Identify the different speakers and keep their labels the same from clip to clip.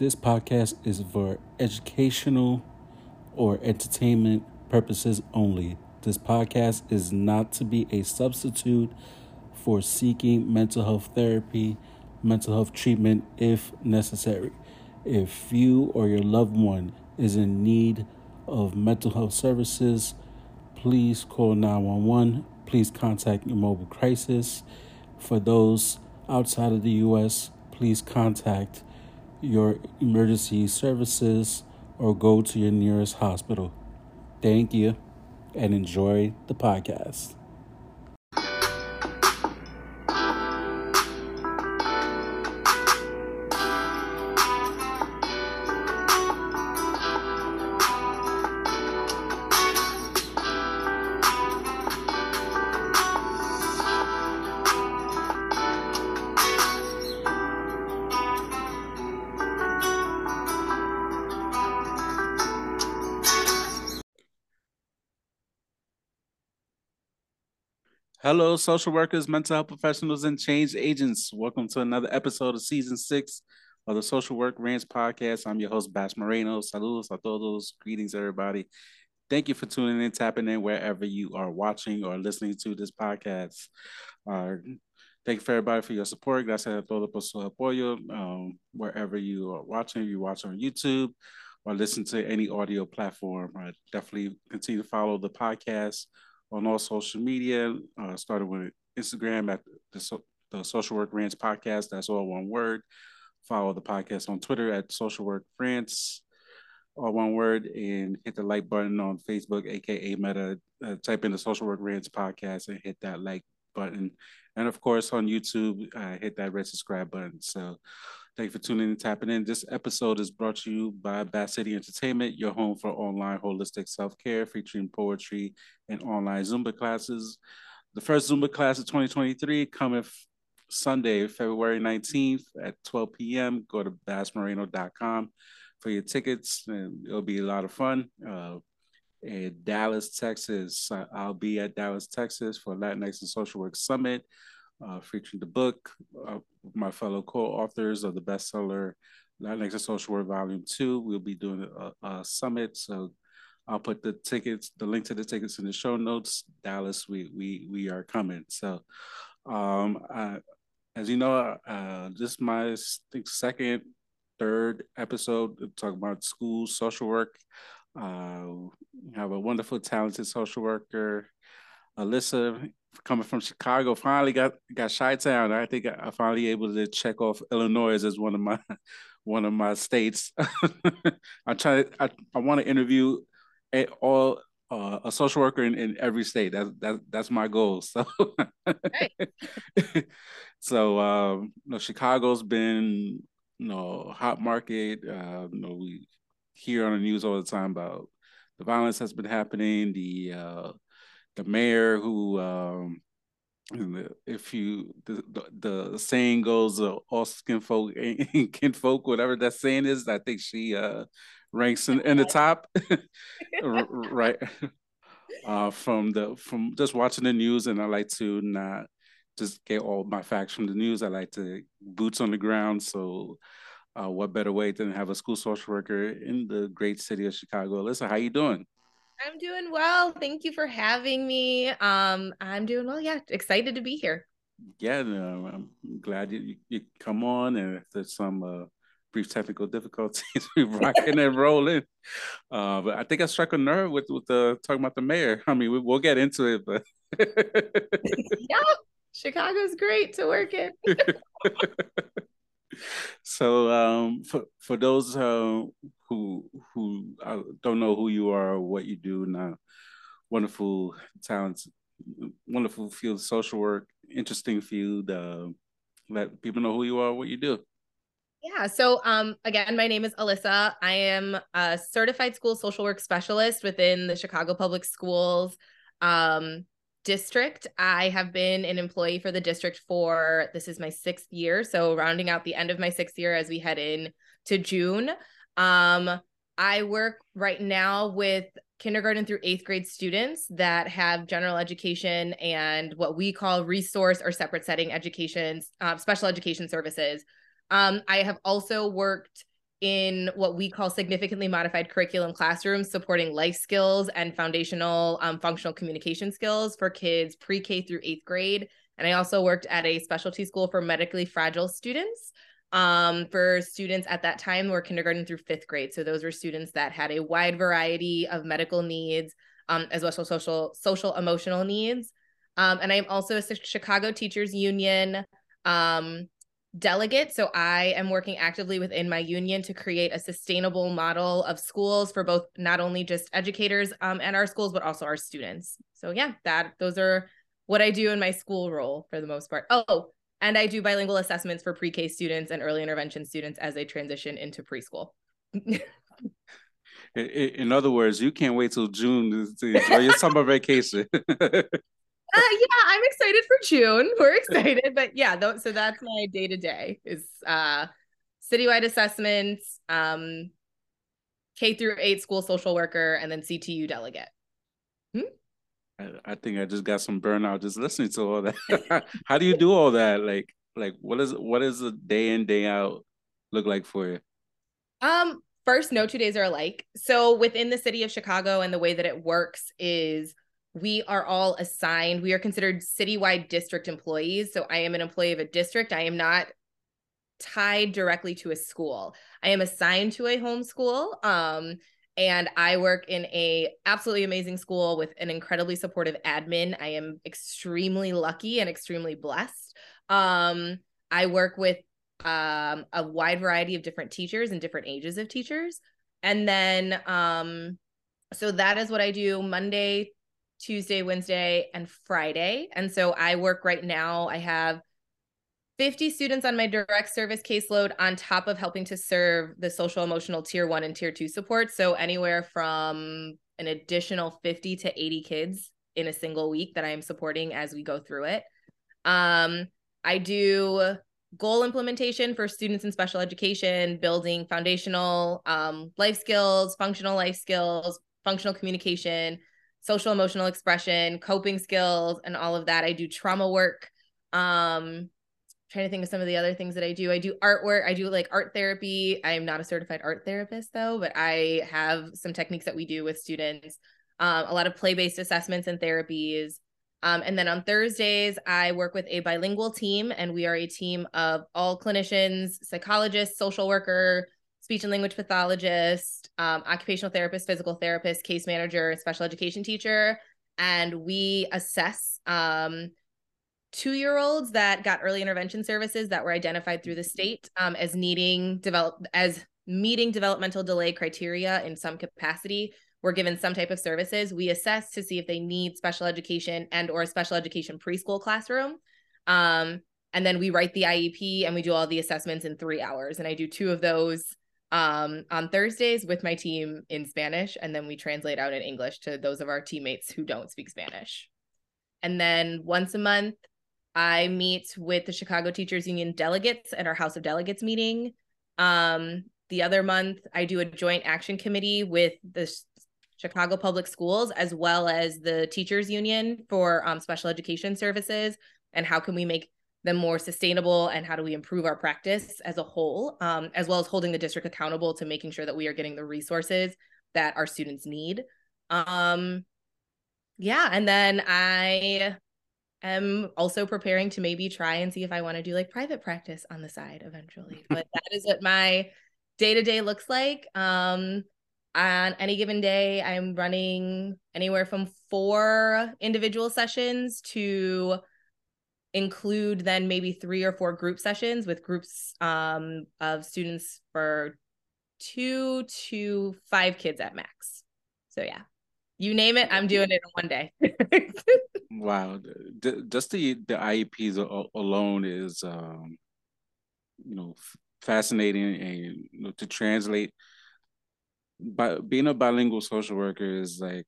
Speaker 1: This podcast is for educational or entertainment purposes only. This podcast is not to be a substitute for seeking mental health therapy, mental health treatment if necessary. If you or your loved one is in need of mental health services, please call 911. Please contact your mobile crisis. For those outside of the U.S., please contact your emergency services or go to your nearest hospital. Thank you and enjoy the podcast. Social workers, mental health professionals, and change agents. Welcome to another episode of season six of the Social Work Rants podcast. I'm your host, Bas Moreno. Saludos a todos. Greetings, everybody. Thank you for tuning in, tapping in wherever you are watching or listening to this podcast. Uh, thank you for everybody for your support. Gracias a todos por su apoyo. Um, wherever you are watching, you watch on YouTube or listen to any audio platform. Uh, definitely continue to follow the podcast on all social media. Uh, started with Instagram at the, so, the Social Work Rants podcast. That's all one word. Follow the podcast on Twitter at Social Work Rants, all one word, and hit the like button on Facebook, aka Meta. Uh, type in the Social Work Rants podcast and hit that like button. And of course, on YouTube, uh, hit that red subscribe button. So Thank you for tuning in and tapping in. This episode is brought to you by Bas City Entertainment, your home for online holistic self care featuring poetry and online Zumba classes. The first Zumba class of 2023 coming Sunday, February 19th at 12 p.m. Go to basmoreno.com for your tickets, and it'll be a lot of fun. Uh, in Dallas, Texas. I'll be at Dallas, Texas for Latinx and Social Work Summit uh, featuring the book, uh, my fellow co-authors of the bestseller Latinx and Social Work Volume 2. We'll be doing a, a, summit. So I'll put the tickets, the link to the tickets in the show notes. Dallas, we we we are coming. So um, I, as you know, uh, this is my think, second, third episode talking about school social work. Uh, we have a wonderful, talented social worker, Alyssa coming from Chicago, finally got got Chi Town. I think I finally able to check off Illinois as one of my one of my states. I'm trying. To, I I want to interview a, all uh, a social worker in, in every state. That's that that's my goal. So, so um, you know, Chicago's been you know hot market. Uh, you know, we hear on the news all the time about the violence that's been happening. The uh, the mayor who um, if you the, the, the saying goes uh, all skin folk ain't kin folk whatever that saying is i think she uh ranks in, in the top. Right. Uh from the from just watching the news and i like to not just get all my facts from the news. I like to boots on the ground. So uh, what better way than have a school social worker in the great city of chicago? Alyssa how you doing
Speaker 2: I'm doing well. Thank you for having me. Um, I'm doing well. Yeah, excited to be here.
Speaker 1: Yeah, no, I'm glad you, you come on, and if there's some uh, brief technical difficulties, we're rocking and rolling. Uh, but I think I struck a nerve with with the talking about the mayor. I mean, we, will get into it, but
Speaker 2: yeah, Chicago's great to work in.
Speaker 1: so um, for for those uh, who who uh, don't know who you are or what you do now, wonderful talents, wonderful field, social work, interesting field. Uh, let people know who you are, what you do.
Speaker 2: Yeah. So, um, again, my name is Alyssa. I am a certified school social work specialist within the Chicago Public Schools. Um, district. I have been an employee for the district for this is my sixth year. So rounding out the end of my sixth year as we head in to June. Um, I work right now with kindergarten through eighth grade students that have general education and what we call resource or separate setting education, uh, special education services. Um, I have also worked in what we call significantly modified curriculum classrooms, supporting life skills and foundational um, functional communication skills for kids pre K through eighth grade. And I also worked at a specialty school for medically fragile students. Um, for students at that time were kindergarten through fifth grade. So those were students that had a wide variety of medical needs, um, as well as social, social, emotional needs. Um, and I'm also a Chicago Teachers Union um, delegate. So I am working actively within my union to create a sustainable model of schools for both not only just educators um, and our schools, but also our students. So yeah, that those are what I do in my school role for the most part. Oh, and I do bilingual assessments for pre-K students and early intervention students as they transition into preschool.
Speaker 1: in other words, you can't wait till June to enjoy your summer vacation.
Speaker 2: Uh, yeah, I'm excited for June. We're excited, but yeah, th- so that's my day to day is uh, citywide assessments, um, K through eight school social worker, and then CTU delegate.
Speaker 1: Hmm? I, I think I just got some burnout just listening to all that. How do you do all that? Like, like what is what is a day in day out look like for you?
Speaker 2: Um, first, no two days are alike. So within the city of Chicago, and the way that it works is we are all assigned, we are considered citywide district employees. So I am an employee of a district. I am not tied directly to a school. I am assigned to a homeschool. Um, and I work in a absolutely amazing school with an incredibly supportive admin. I am extremely lucky and extremely blessed. Um, I work with um, a wide variety of different teachers and different ages of teachers. And then um, so that is what I do Monday Tuesday, Wednesday, and Friday. And so I work right now. I have 50 students on my direct service caseload on top of helping to serve the social emotional tier one and tier two support. So anywhere from an additional 50 to 80 kids in a single week that I am supporting as we go through it. Um, I do goal implementation for students in special education, building foundational um, life skills, functional life skills, functional communication, social emotional expression, coping skills, and all of that. I do trauma work. Um, trying to think of some of the other things that I do. I do artwork. I do like art therapy. I am not a certified art therapist though, but I have some techniques that we do with students. Um, a lot of play-based assessments and therapies. Um, and then on Thursdays, I work with a bilingual team, and we are a team of all clinicians, psychologists, social worker, speech and language pathologist, um, occupational therapist, physical therapist, case manager, special education teacher. And we assess um, two year olds that got early intervention services that were identified through the state um, as needing develop as meeting developmental delay criteria in some capacity. Were given some type of services. We assess to see if they need special education and or a special education preschool classroom. Um, and then we write the iep and we do all the assessments in three hours. And i do two of those um, on Thursdays with my team in Spanish, and then we translate out in English to those of our teammates who don't speak Spanish. And then once a month, I meet with the Chicago Teachers Union delegates at our House of Delegates meeting. Um, the other month, I do a joint action committee with the Chicago Public Schools as well as the Teachers Union for um, special education services and how can we make them more sustainable and how do we improve our practice as a whole um, as well as holding the district accountable to making sure that we are getting the resources that our students need. Um, yeah and then i am also preparing to maybe try and see if i want to do like private practice on the side eventually but that is what my day to day looks like. Um, on any given day i'm running anywhere from four individual sessions to include then maybe three or four group sessions with groups um, of students for two to five kids at max. So yeah, you name it, I'm doing it in one day.
Speaker 1: wow, just the the IEPs alone is um, you know fascinating and you know, to translate. But being a bilingual social worker is like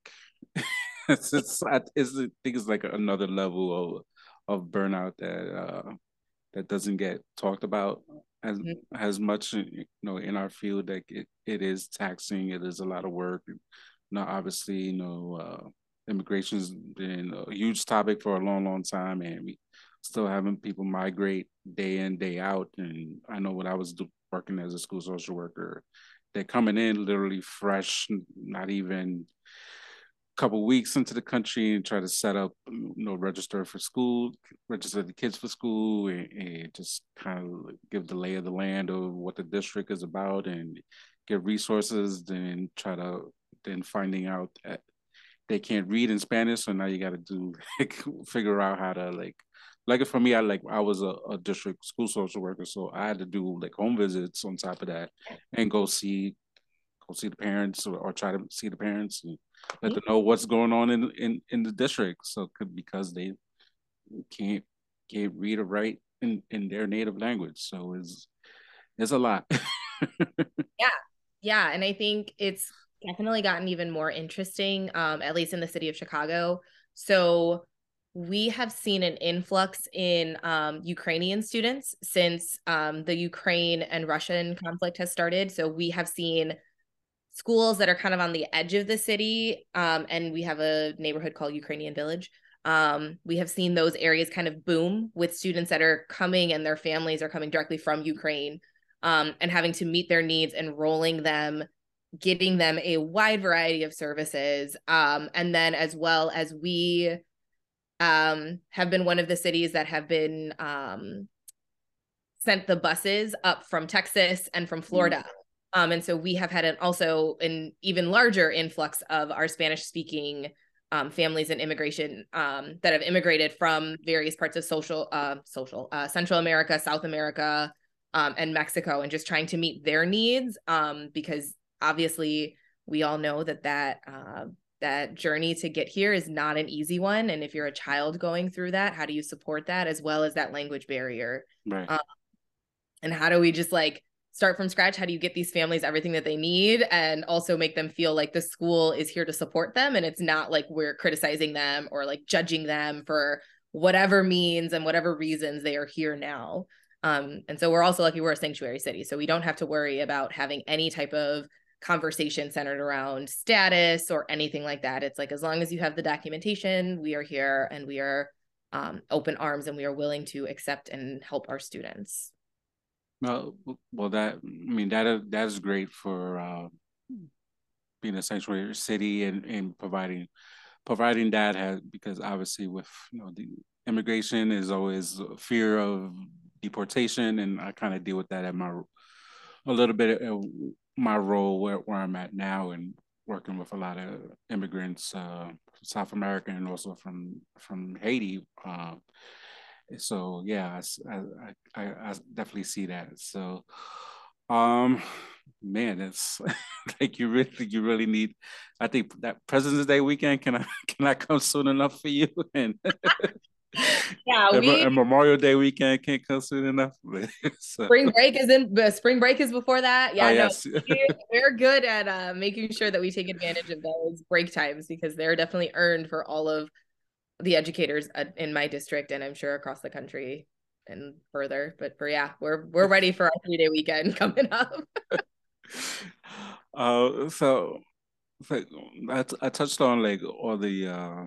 Speaker 1: it's, it's, it's I think it's like another level of of burnout that uh, that doesn't get talked about as mm-hmm. as much you know in our field like it, it is taxing it is a lot of work now obviously you know uh, immigration's been a huge topic for a long long time and we still having people migrate day in day out and i know when i was do, working as a school social worker. They're coming in literally fresh, not even couple weeks into the country and try to set up, you know, register for school, register the kids for school, and, and just kind of give the lay of the land of what the district is about and get resources. Then try to then finding out that they can't read in Spanish, so now you got to do like figure out how to like like for me, I like I was a, a, district school social worker, so I had to do like home visits on top of that, and go see go see the parents or, or try to see the parents and let mm-hmm. them know what's going on in in in the district. So because they can't can't read or write in in their native language, so it's it's a lot.
Speaker 2: yeah, yeah, and I think it's definitely gotten even more interesting, um, at least in the city of Chicago. So we have seen an influx in um, Ukrainian students since um, the Ukraine and Russian conflict has started. So we have seen schools that are kind of on the edge of the city, um, and we have a neighborhood called Ukrainian Village. Um, we have seen those areas kind of boom with students that are coming and their families are coming directly from Ukraine um, and having to meet their needs, enrolling them getting them a wide variety of services um, and then as well as we um, have been one of the cities that have been um, sent the buses up from Texas and from Florida. Mm-hmm. Um, and so we have had an also an even larger influx of our Spanish speaking um, families and immigration um, that have immigrated from various parts of social uh, social uh, Central America, South America, um, and Mexico, and just trying to meet their needs um, because obviously we all know that that uh, that journey to get here is not an easy one. And if you're a child going through that how do you support that as well as that language barrier?
Speaker 1: Right. Um,
Speaker 2: and how do we just like start from scratch how do you get these families everything that they need and also make them feel like the school is here to support them and it's not like we're criticizing them or like judging them for whatever means and whatever reasons they are here now um, and so we're also lucky we're a sanctuary city so we don't have to worry about having any type of conversation centered around status or anything like that. It's like as long as you have the documentation, we are here and we are um, open arms and we are willing to accept and help our students.
Speaker 1: Well, well, that I mean that that is great for uh, being a sanctuary city and, and providing providing that has because obviously with you know the immigration is always fear of deportation and I kind of deal with that at my a little bit of my role where, where I'm at now and working with a lot of immigrants, uh, South America and also from from Haiti. Uh, so yeah, I, I, I, definitely see that. So, um, man, it's like you really you really need. I think that President's Day weekend can I can I come soon enough for you and
Speaker 2: yeah, we,
Speaker 1: and Memorial Day weekend can't come soon enough.
Speaker 2: so. Spring break is in. Uh, spring break is before that. Yeah, oh, yes. no, we're good at uh, making sure that we take advantage of those break times because they're definitely earned for all of the educators in my district, and I'm sure across the country and further. But for yeah, we're we're ready for our three day weekend coming up.
Speaker 1: uh, so, so I, touched on like all the. Uh,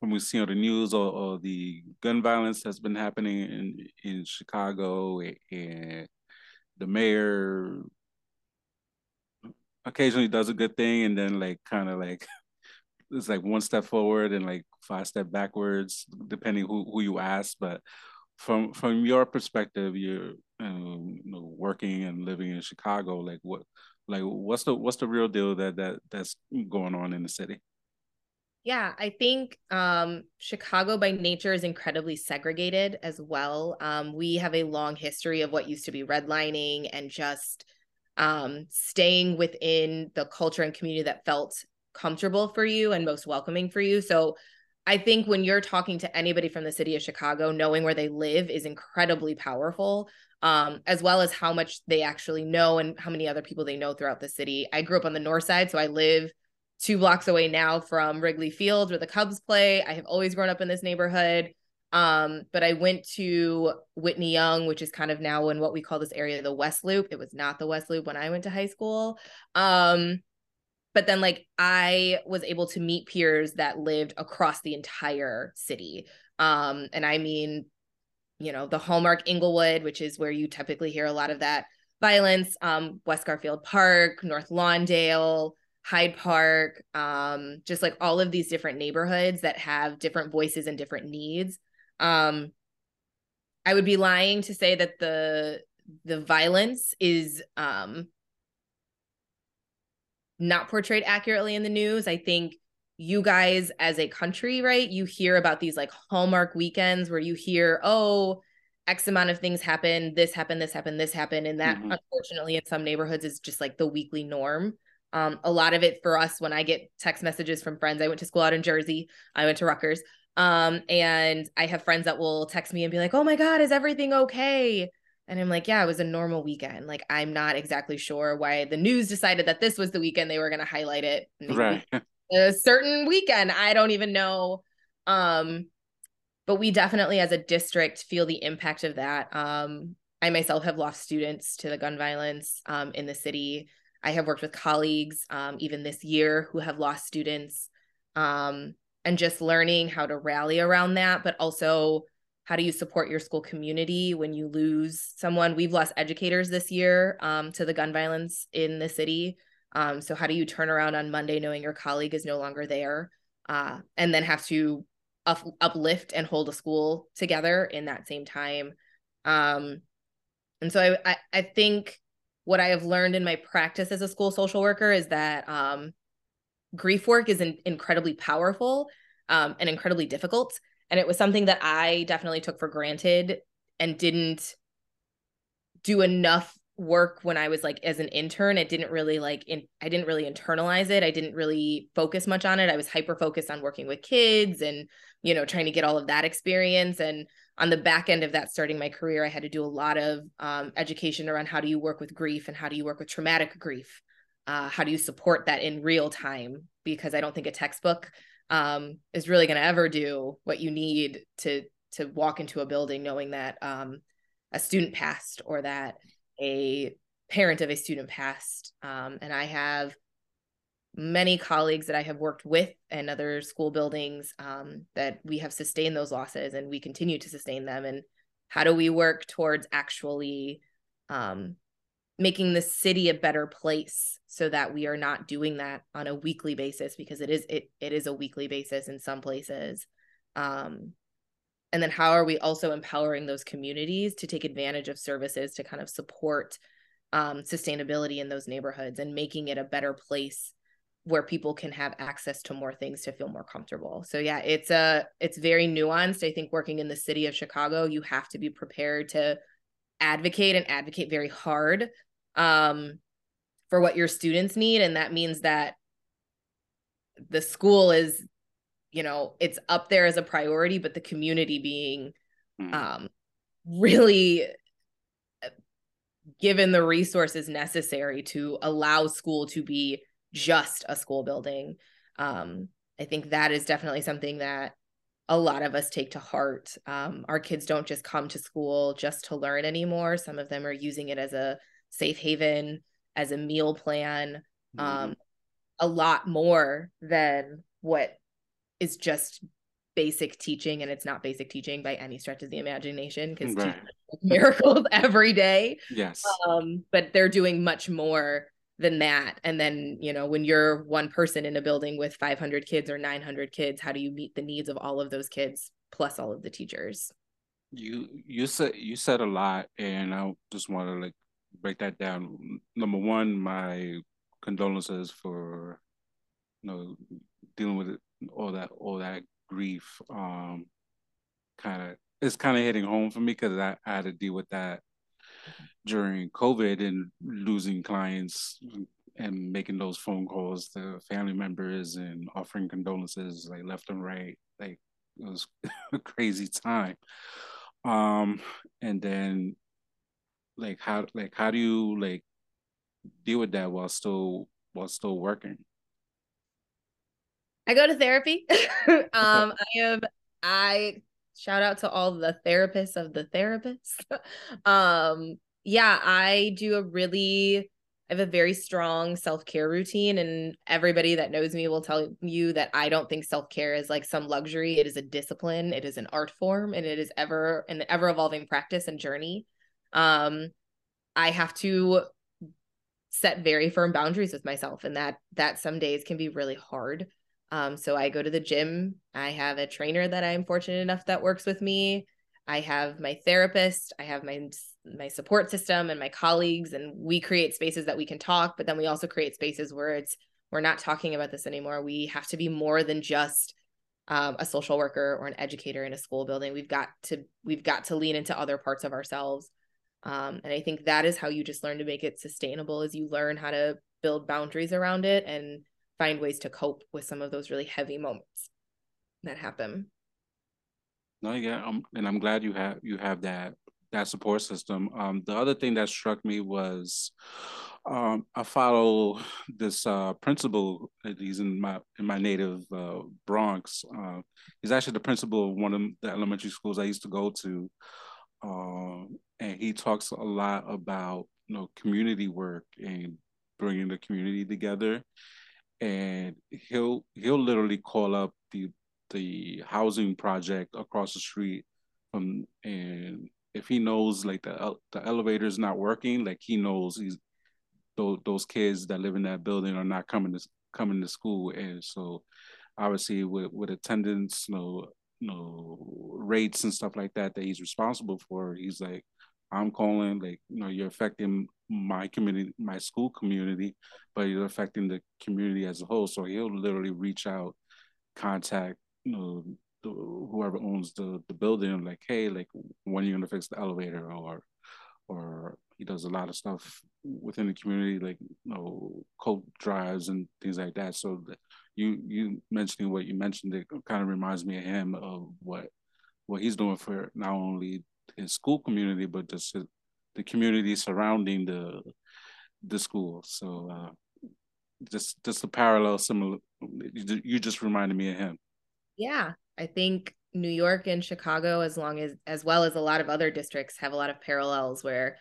Speaker 1: from we see on the news or, or the gun violence that's been happening in in Chicago and the mayor occasionally does a good thing and then like kind of like it's like one step forward and like five step backwards depending who, who you ask but from from your perspective you're um, you know, working and living in chicago like what like what's the what's the real deal that that that's going on in the city
Speaker 2: yeah, I think um, Chicago by nature is incredibly segregated as well. Um, we have a long history of what used to be redlining and just um, staying within the culture and community that felt comfortable for you and most welcoming for you. So I think when you're talking to anybody from the city of Chicago, knowing where they live is incredibly powerful. Um, as well as how much they actually know and how many other people they know throughout the city. I grew up on the north side, so I live two blocks away now from Wrigley Field where the Cubs play. I have always grown up in this neighborhood. Um, but I went to Whitney Young, which is kind of now in what we call this area the West Loop. It was not the West Loop when I went to high school. Um, but then like I was able to meet peers that lived across the entire city. Um, and I mean, you know, the Hallmark Englewood, which is where you typically hear a lot of that violence, um, West Garfield Park, North Lawndale, Hyde Park, um, just like all of these different neighborhoods that have different voices and different needs. Um, I would be lying to say that the the violence is um, not portrayed accurately in the news. I think you guys as a country, right? You hear about these like Hallmark weekends where you hear, oh, X amount of things happen, this happened, this happened, this happened. And that mm-hmm. unfortunately in some neighborhoods is just like the weekly norm. Um, a lot of it for us when I get text messages from friends, I went to school out in Jersey, I went to Rutgers. Um, and I have friends that will text me and be like, Oh my God, is everything okay? And I'm like, yeah, it was a normal weekend. Like, I'm not exactly sure why the news decided that this was the weekend they were going to highlight it.
Speaker 1: right.
Speaker 2: A certain weekend. I don't even know. Um, but we definitely, as a district, feel the impact of that. Um, I myself have lost students to the gun violence um, in the city. I have worked with colleagues, um, even this year, who have lost students, um, and just learning how to rally around that, but also how do you support your school community when you lose someone? We've lost educators this year um, to the gun violence in the city. Um, so how do you turn around on monday knowing your colleague is no longer there uh, and then have to up- uplift and hold a school together in that same time? Um, and so I, I, I think what i have learned in my practice as a school social worker is that um, grief work is in- incredibly powerful um, and incredibly difficult and it was something that I definitely took for granted and didn't do enough work when I was like as an intern. It didn't really like in, I didn't really internalize it. I didn't really focus much on it. I was hyper focused on working with kids and you know trying to get all of that experience and on the back end of that starting my career i had to do a lot of um, education around how do you work with grief and how do you work with traumatic grief uh, how do you support that in real time because i don't think a textbook um, is really going to ever do what you need to to walk into a building knowing that um, a student passed or that a parent of a student passed. Um, and I have many colleagues that I have worked with and other school buildings um, that we have sustained those losses and we continue to sustain them. And how do we work towards actually um, making the city a better place so that we are not doing that on a weekly basis because it is it it is a weekly basis in some places. Um and then how are we also empowering those communities to take advantage of services to kind of support um, sustainability in those neighborhoods and making it a better place where people can have access to more things to feel more comfortable? So yeah it's a it's very nuanced. I think working in the city of chicago you have to be prepared to advocate and advocate very hard um, for what your students need and that means that the school is you know it's up there as a priority but the community being mm. um, really uh, given the resources necessary to allow school to be just a school building um, i think that is definitely something that a lot of us take to heart um, our kids don't just come to school just to learn anymore some of them are using it as a safe haven as a meal plan mm-hmm. um, a lot more than what is just basic teaching and it's not basic teaching by any stretch of the imagination because right. miracles every day
Speaker 1: yes
Speaker 2: um but they're doing much more than that and then you know when you're one person in a building with 500 kids or 900 kids how do you meet the needs of all of those kids plus all of the teachers
Speaker 1: you you said you said a lot and i just want to like break that down. Number one, my condolences for you know dealing with all that all that grief. Um, kind of it's kind of hitting home for me because I, I had to deal with that during COVID and losing clients and making those phone calls to family members and offering condolences like left and right. Like it was a crazy time. Um, and then like how like how do you like deal with that while still while still working?
Speaker 2: I go to therapy. um, I am I shout out to all the therapists of the therapists. um, yeah, I do a really I have a very strong self-care routine and everybody that knows me will tell you that I don't think self-care is like some luxury. It is a discipline, it is an art form, and it is ever an ever evolving practice and journey. Um, I have to set very firm boundaries with myself and that that some days can be really hard. Um, so I go to the gym. I have a trainer that I'm fortunate enough that works with me. I have my therapist, I have my my support system and my colleagues and we create spaces that we can talk, but then we also create spaces where it's we're not talking about this anymore. We have to be more than just um, a social worker or an educator in a school building. We've got to we've got to lean into other parts of ourselves. Um, and I think that is how you just learn to make it sustainable as you learn how to build boundaries around it and find ways to cope with some of those really heavy moments that happen.
Speaker 1: No, yeah, um, and I'm glad you have you have that that support system. Um, the other thing that struck me was um, I follow this uh, principal. He's in my in my native uh, Bronx. Uh, he's actually the principal of one of the elementary schools I used to go to, uh, and he talks a lot about you know community work and bringing the community together. And he'll he'll literally call up the the housing project across the street from and if he knows like the the elevator is not working, like he knows he's those those kids that live in that building are not coming to coming to school, and so obviously with with attendance, you know, you know rates and stuff like that that he's responsible for, he's like, I'm calling like you know you're affecting my community, my school community, but you're affecting the community as a whole. So he'll literally reach out, contact you know the, whoever owns the the building, like, hey, like when are you gonna fix the elevator or or he does a lot of stuff within the community, like you know, coat drives and things like that. So you you mentioning what you mentioned, it kind of reminds me of him of what what he's doing for not only his school community but just the community surrounding the the school. So uh, just just a parallel, similar. You just reminded me of him.
Speaker 2: Yeah, I think New York and Chicago, as long as as well as a lot of other districts, have a lot of parallels where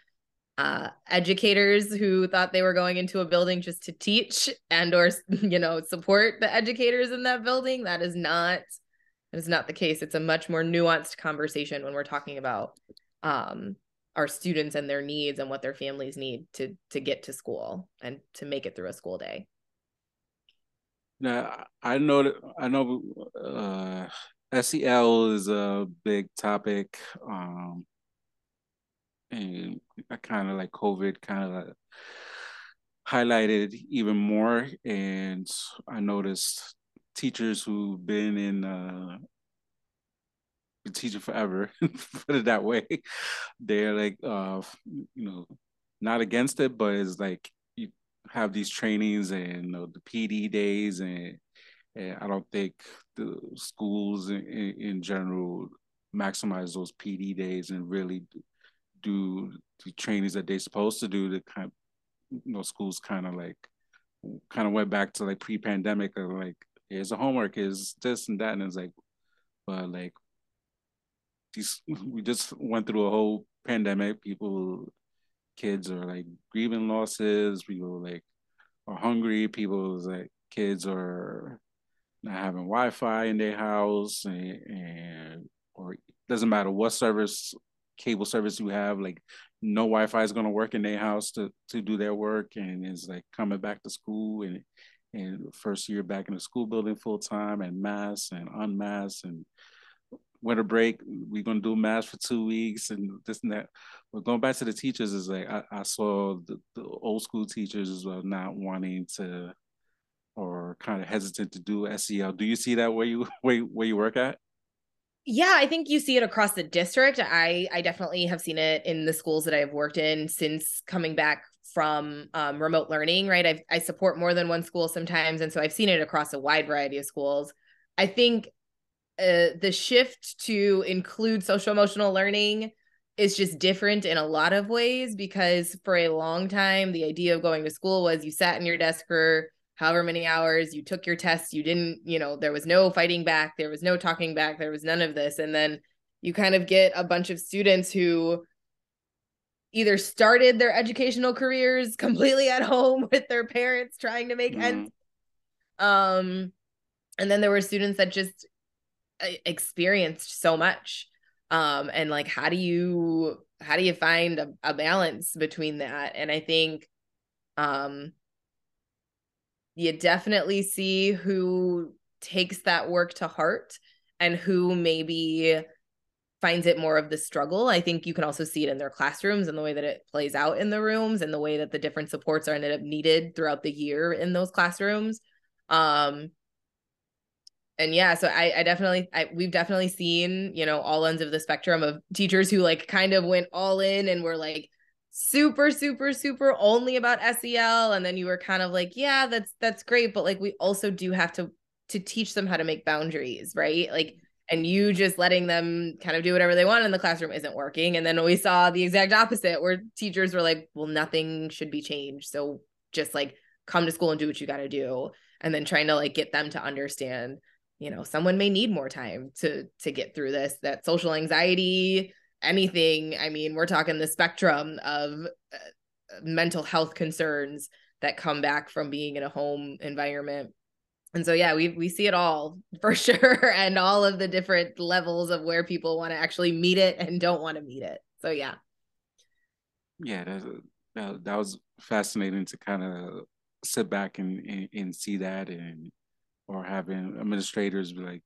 Speaker 2: uh, educators who thought they were going into a building just to teach and or you know support the educators in that building. That is not that is not the case. It's a much more nuanced conversation when we're talking about um, our students and their needs and what their families need to to get to school and to make it through a school day.
Speaker 1: Now I know that I know uh, SEL is a big topic, um, and I kind of like COVID kind of like highlighted even more. And I noticed teachers who've been in uh, been teaching forever, put it that way, they're like uh, you know not against it, but it's like you have these trainings and you know, the PD days, and, and I don't think the schools in, in, general maximize those PD days and really do the trainings that they're supposed to do. To kind, of, you know, schools kind of like kind of went back to like pre-pandemic or like here's a homework, is this and that, and it's like, but like these we just went through a whole pandemic. People kids are like grieving losses, people like are hungry, People like kids are not having Wi-Fi in their house and, and or doesn't matter what service cable service you have, like no Wi-Fi is gonna work in their house to to do their work and it's like coming back to school and and first year back in the school building full time and mass and unmass and winter break, we're gonna do mass for two weeks and this and that. But going back to the teachers is like I, I saw the, the, old school teachers as well not wanting to or kind of hesitant to do SEL. Do you see that where you where, where you work at?
Speaker 2: Yeah, I think you see it across the district. I I definitely have seen it in the schools that I've worked in since coming back from um, remote learning. Right, I I support more than one school sometimes, and so I've seen it across a wide variety of schools. I think uh, the shift to include social emotional learning is just different in a lot of ways because for a long time the idea of going to school was you sat in your desk for however many hours you took your tests you didn't you know there was no fighting back there was no talking back there was none of this and then you kind of get a bunch of students who either started their educational careers completely at home with their parents trying to make mm-hmm. ends um and then there were students that just experienced so much um and like how do you how do you find a, a balance between that and i think um you definitely see who takes that work to heart and who maybe finds it more of the struggle. I think you can also see it in their classrooms and the way that it plays out in the rooms and the way that the different supports are ended up needed throughout the year in those classrooms. Um and yeah, so I, I definitely I, we've definitely seen, you know, all ends of the spectrum of teachers who like kind of went all in and were like super super super only about SEL and then you were kind of like, yeah, that's that's great, but like we also do have to to teach them how to make boundaries, right? Like and you just letting them kind of do whatever they want in the classroom isn't working. And then we saw the exact opposite where teachers were like, well, nothing should be changed. So just like come to school and do what you got to do. And then trying to like get them to understand, you know, someone may need more time to to get through this, that social anxiety, anything. I mean, we're talking the spectrum of uh, mental health concerns that come back from being in a home environment and so yeah we we see it all for sure and all of the different levels of where people want to actually meet it and don't want to meet it so yeah
Speaker 1: yeah that, that, that was fascinating to kind of sit back and, and, and see that and or having administrators be like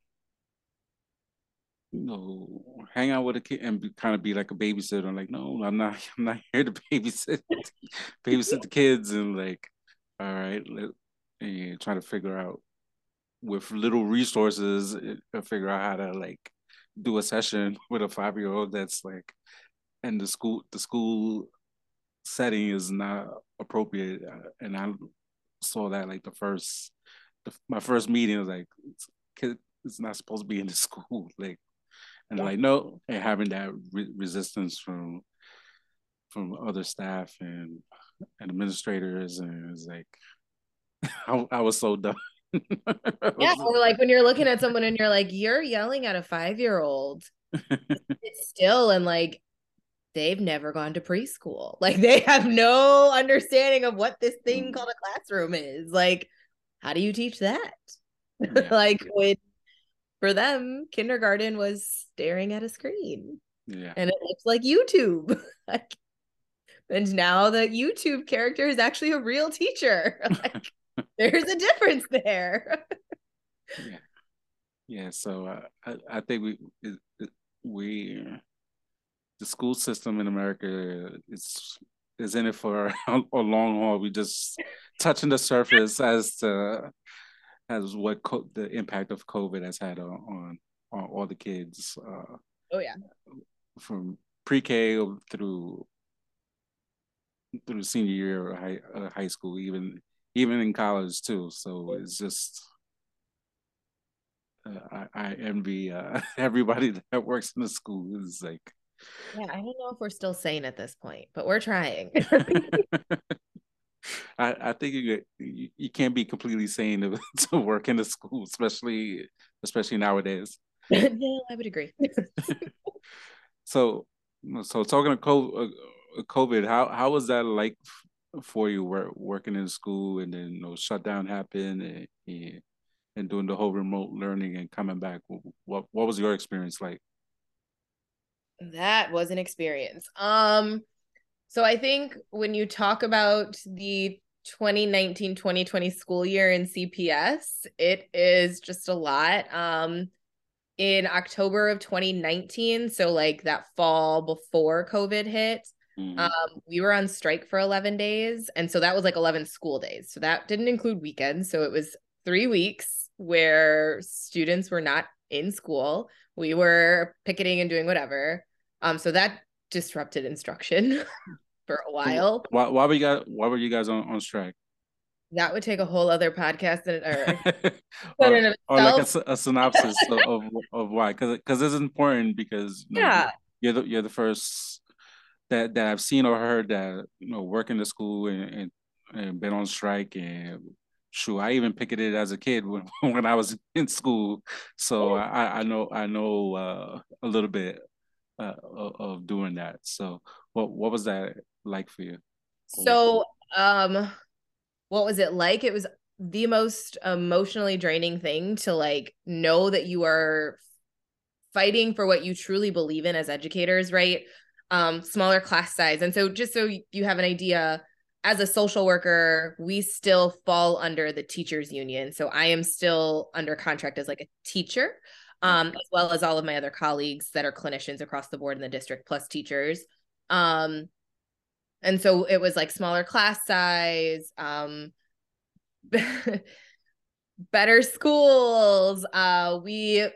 Speaker 1: you know, hang out with a kid and be, kind of be like a babysitter. I'm like, no, I'm not. I'm not here to babysit, babysit the kids, and like, all right, let, and trying to figure out with little resources uh, figure out how to like do a session with a five year old that's like and the school the school setting is not appropriate uh, and i saw that like the first the, my first meeting was like kid it's not supposed to be in the school like and yeah. like no and having that re- resistance from from other staff and and administrators and it was like I, I was so done
Speaker 2: yeah, or like when you're looking at someone and you're like, you're yelling at a five year old. it's still and like they've never gone to preschool. Like they have no understanding of what this thing mm. called a classroom is. Like, how do you teach that? Yeah. like when for them, kindergarten was staring at a screen.
Speaker 1: Yeah.
Speaker 2: And it looks like YouTube. like, and now the YouTube character is actually a real teacher. like there's a difference there.
Speaker 1: yeah, yeah. So uh, I I think we we the school system in America is is in it for a, long haul. We just touching the surface as to as what co- the impact of COVID has had on on, on all the kids. Uh,
Speaker 2: oh yeah,
Speaker 1: from pre-K through through senior year of high, uh, high school, even even in college too. So it's just uh, I, I, envy uh, everybody that works in the school. Is like,
Speaker 2: yeah, I don't know if we're still sane at this point, but we're trying.
Speaker 1: I, I think you, you, you can't be completely sane to, to work in the school, especially especially nowadays.
Speaker 2: yeah, I would agree.
Speaker 1: so, so talking to COVID, how how was that like for you were working in school and then you know, shutdown happened and, and, and doing the whole remote learning and coming back what what was your experience like?
Speaker 2: That was an experience. Um so i think when you talk about the 2019-2020 school year in cps it is just a lot. Um in october of 2019 so like that fall before covid hit Mm-hmm. Um, we were on strike for 11 days. And so that was like 11 school days. So that didn't include weekends. So it was three weeks where students were not in school. We were picketing and doing whatever. Um, so that disrupted instruction for a while.
Speaker 1: Why, why were you guys why were you guys on, on strike?
Speaker 2: That would take a whole other podcast and,
Speaker 1: or, or, or like a, a synopsis of, of, of why because because it's important because
Speaker 2: you know, yeah
Speaker 1: you're the you're the first that that I've seen or heard that you know work in the school and, and, and been on strike and sure I even picketed as a kid when, when I was in school. So I, I know I know uh, a little bit uh, of doing that. So what what was that like for you?
Speaker 2: So um what was it like? It was the most emotionally draining thing to like know that you are fighting for what you truly believe in as educators right um, smaller class size. And so, just so you have an idea, as a social worker, we still fall under the teachers union. So I am still under contract as like a teacher, um, as well as all of my other colleagues that are clinicians across the board in the district, plus teachers. Um, and so it was like smaller class size, um, better schools. Uh, we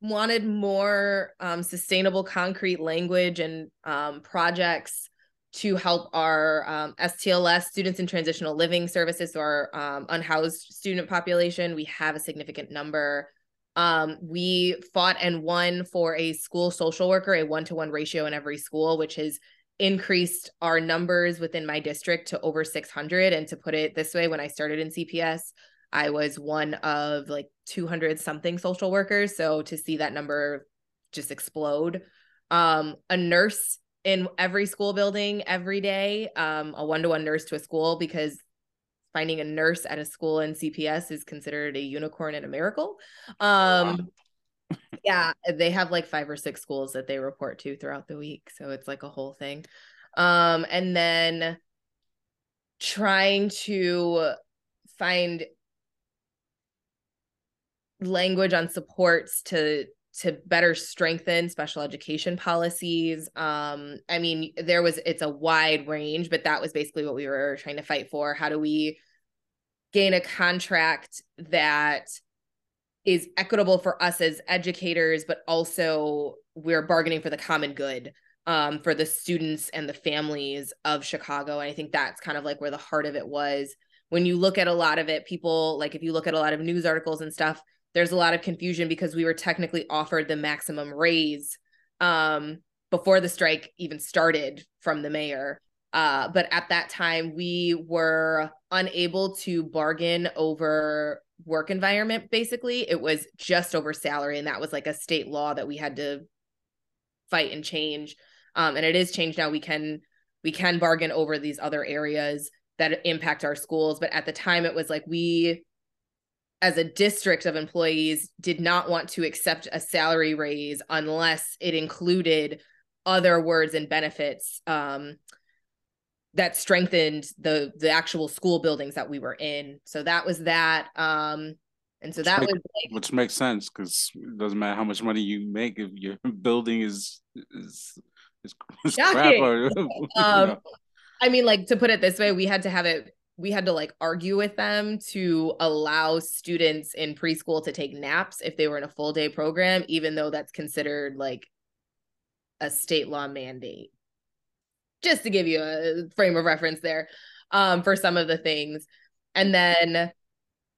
Speaker 2: wanted more um, sustainable concrete language and um, projects to help our um, STLS students in transitional living services, so our um, unhoused student population. We have a significant number. Um, we fought and won for a school social worker, a one to one ratio in every school, which has increased our numbers within my district to over 600. And to put it this way, when I started in CPS, I was one of like 200 something social workers. So to see that number just explode, um, a nurse in every school building every day, um, a one to one nurse to a school because finding a nurse at a school in CPS is considered a unicorn and a miracle. Um, wow. yeah, they have like five or six schools that they report to throughout the week. So it's like a whole thing. Um, and then trying to find language on supports to to better strengthen special education policies. Um, I mean, there was it's a wide range, but that was basically what we were trying to fight for. How do we gain a contract that is equitable for us as educators, but also we're bargaining for the common good um, for the students and the families of Chicago. And I think that's kind of like where the heart of it was. When you look at a lot of it, people like if you look at a lot of news articles and stuff, there's a lot of confusion because we were technically offered the maximum raise um, before the strike even started from the mayor. Uh, but at that time, we were unable to bargain over work environment. Basically, it was just over salary, and that was like a state law that we had to fight and change. Um, and it is changed now. We can we can bargain over these other areas that impact our schools, but at the time, it was like we as a district of employees did not want to accept a salary raise unless it included other words and benefits um, that strengthened the the actual school buildings that we were in. So that was that. Um, and so which that
Speaker 1: make,
Speaker 2: was
Speaker 1: like, which makes sense because it doesn't matter how much money you make if your building is is is, is crap. Or,
Speaker 2: um, I mean, like to put it this way, we had to have it we had to like argue with them to allow students in preschool to take naps if they were in a full day program, even though that's considered like a state law mandate. Just to give you a frame of reference there um, for some of the things. And then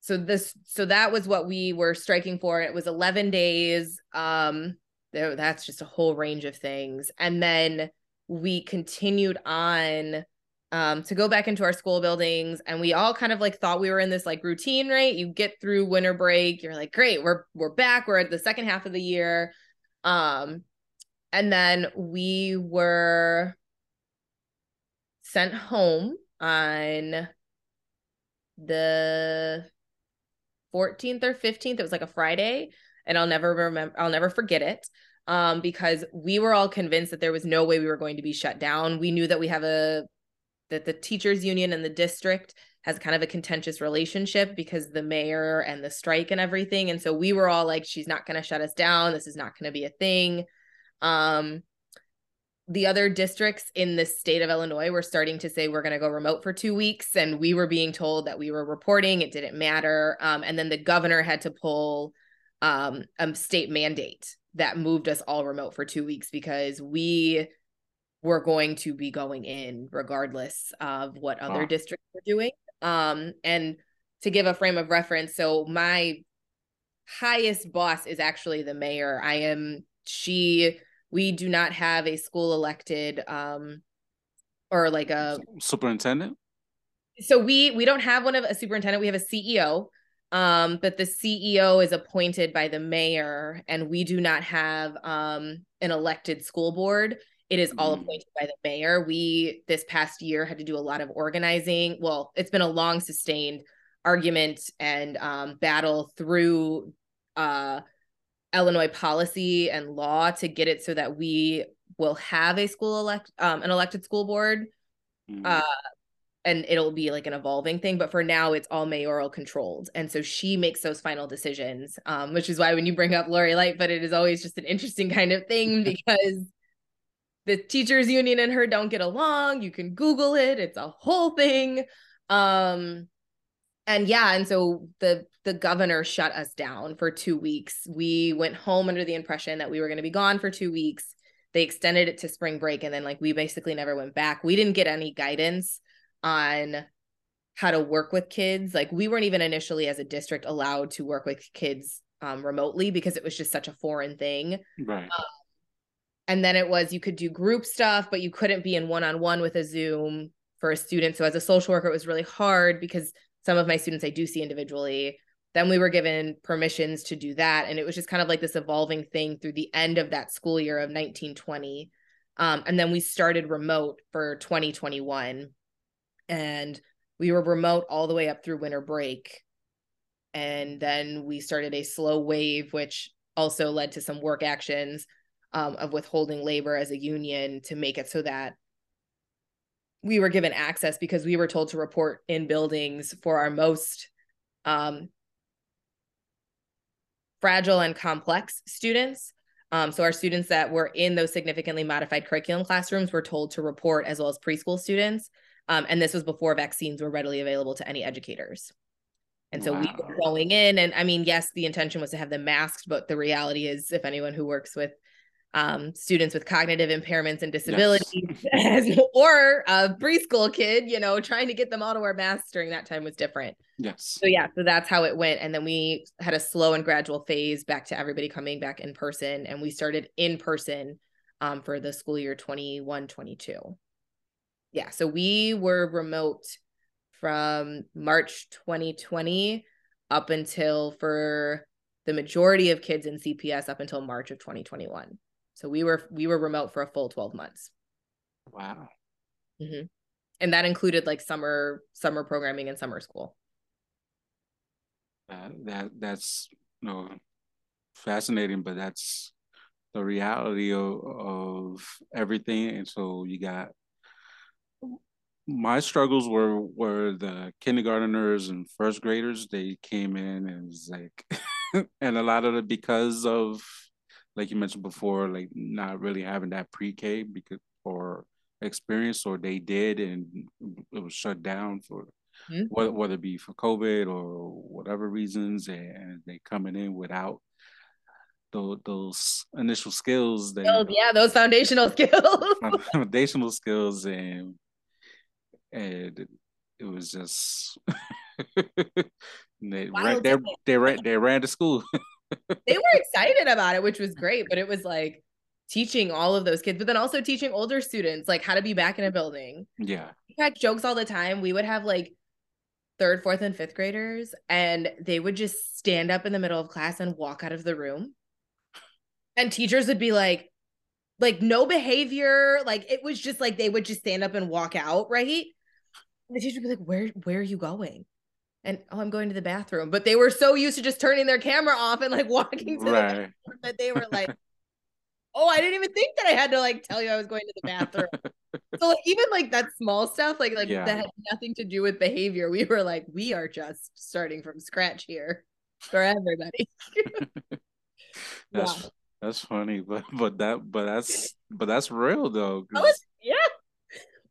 Speaker 2: so this so that was what we were striking for. It was 11 days. Um there that's just a whole range of things. And then we continued on um, to go back into our school buildings and we all kind of like thought we were in this like routine right? You get through winter break you're like great we're we're back we're at the second half of the year. Um and then we were sent home on the 14th or 15th it was like a friday and i'll never remember i'll never forget it um, because we were all convinced that there was no way we were going to be shut down. We knew that we have a that the teachers union and the district has kind of a contentious relationship because the mayor and the strike and everything. And so we were all like she's not going to shut us down. This is not going to be a thing. Um the other districts in the state of Illinois were starting to say we're going to go remote for 2 weeks. And we were being told that we were reporting. It didn't matter. Um, and then the governor had to pull um, a state mandate that moved us all remote for 2 weeks because we were going to be going in regardless of what other wow. districts were doing. Um, and to give a frame of reference, so my highest boss is actually the mayor. I am she we do not have a school elected um or like a
Speaker 1: superintendent.
Speaker 2: So we we don't have one of a superintendent, we have a CEO. Um, but the CEO is appointed by the mayor, and we do not have um an elected school board. It is all mm-hmm. appointed by the mayor. We this past year had to do a lot of organizing. Well, it's been a long sustained argument and um, battle through uh, Illinois policy and law to get it so that we will have a school elect um an elected school board.
Speaker 1: Mhm.
Speaker 2: Uh and it'll be like an evolving thing but for now it's all mayoral controlled and so she makes those final decisions um, which is why when you bring up Lori Lightfoot it is always just an interesting kind of thing because the teachers union and her don't get along you can google it it's a whole thing um and yeah and so the the governor shut us down for two weeks we went home under the impression that we were going to be gone for two weeks they extended it to spring break and then like we basically never went back we didn't get any guidance on how to work with kids. Like we weren't even initially as a district allowed to work with kids um, remotely because it was just such a foreign thing.
Speaker 1: Right.
Speaker 2: And then it was you could do group stuff, but you couldn't be in one on one with a Zoom for a student. So as a social worker, it was really hard because some of my students I do see individually. Then we were given permissions to do that. And it was just kind of like this evolving thing through the end of that school year of 1920. Um, and then we started remote for 2021 and we were remote all the way up through winter break and then we started a slow wave which also led to some work actions um, of withholding labor as a union to make it so that we were given access because we were told to report in buildings for our most um, fragile and complex students um, so our students that were in those significantly modified curriculum classrooms were told to report as well as preschool students um, and this was before vaccines were readily available to any educators. And so wow. we were going in, and I mean, yes, the intention was to have them masked, but the reality is, if anyone who works with um, students with cognitive impairments and disabilities, yes. or a preschool kid, you know, trying to get them all to wear masks during that time was different.
Speaker 1: Yes.
Speaker 2: So yeah, so that's how it went, and then we had a slow and gradual phase back to everybody coming back in person, and we started in person um, for the school year 21 22 yeah, so we were remote from March 2020 up until for the majority of kids in CPS up until March of 2021. So we were we were remote for a full 12 months.
Speaker 1: Wow.
Speaker 2: Mm-hmm. And that included like summer summer programming and summer school.
Speaker 1: Uh, that that's you know fascinating, but that's the reality of, of everything. And so you got my struggles were were the kindergarteners and first graders. They came in and it was like, and a lot of it because of, like you mentioned before, like not really having that pre-K because or experience, or they did and it was shut down for mm-hmm. whether whether it be for COVID or whatever reasons, and, they coming in without those, those initial skills that
Speaker 2: oh, yeah those foundational skills
Speaker 1: foundational skills and and it was just they ran, they, they ran they ran to school.
Speaker 2: They were excited about it, which was great, but it was like teaching all of those kids, but then also teaching older students like how to be back in a building.
Speaker 1: Yeah.
Speaker 2: We had jokes all the time. We would have like third, fourth, and fifth graders, and they would just stand up in the middle of class and walk out of the room. And teachers would be like, like no behavior. Like it was just like they would just stand up and walk out, right? And the teacher would be like, "Where where are you going?" And oh, I'm going to the bathroom. But they were so used to just turning their camera off and like walking to right. the bathroom that they were like, "Oh, I didn't even think that I had to like tell you I was going to the bathroom." so like even like that small stuff, like like yeah. that had nothing to do with behavior. We were like, we are just starting from scratch here for everybody.
Speaker 1: that's yeah. that's funny, but but that but that's but that's real though.
Speaker 2: Was, yeah.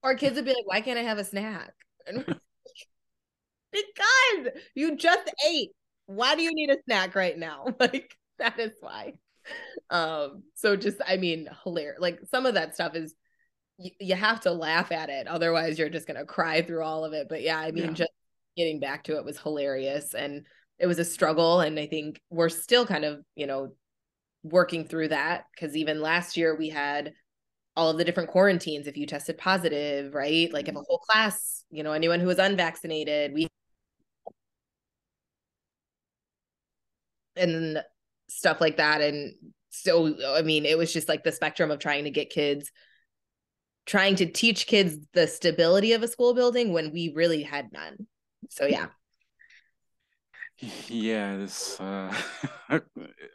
Speaker 2: Our kids would be like, "Why can't I have a snack?" Because you just ate. Why do you need a snack right now? Like that is why. Um, so just I mean, hilarious. Like some of that stuff is you, you have to laugh at it, otherwise you're just gonna cry through all of it. But yeah, I mean, yeah. just getting back to it was hilarious and it was a struggle. And I think we're still kind of, you know, working through that because even last year we had all of the different quarantines if you tested positive, right? Like if a whole class, you know, anyone who was unvaccinated, we and stuff like that. And so, I mean, it was just like the spectrum of trying to get kids, trying to teach kids the stability of a school building when we really had none. So, yeah.
Speaker 1: Yeah, it's uh,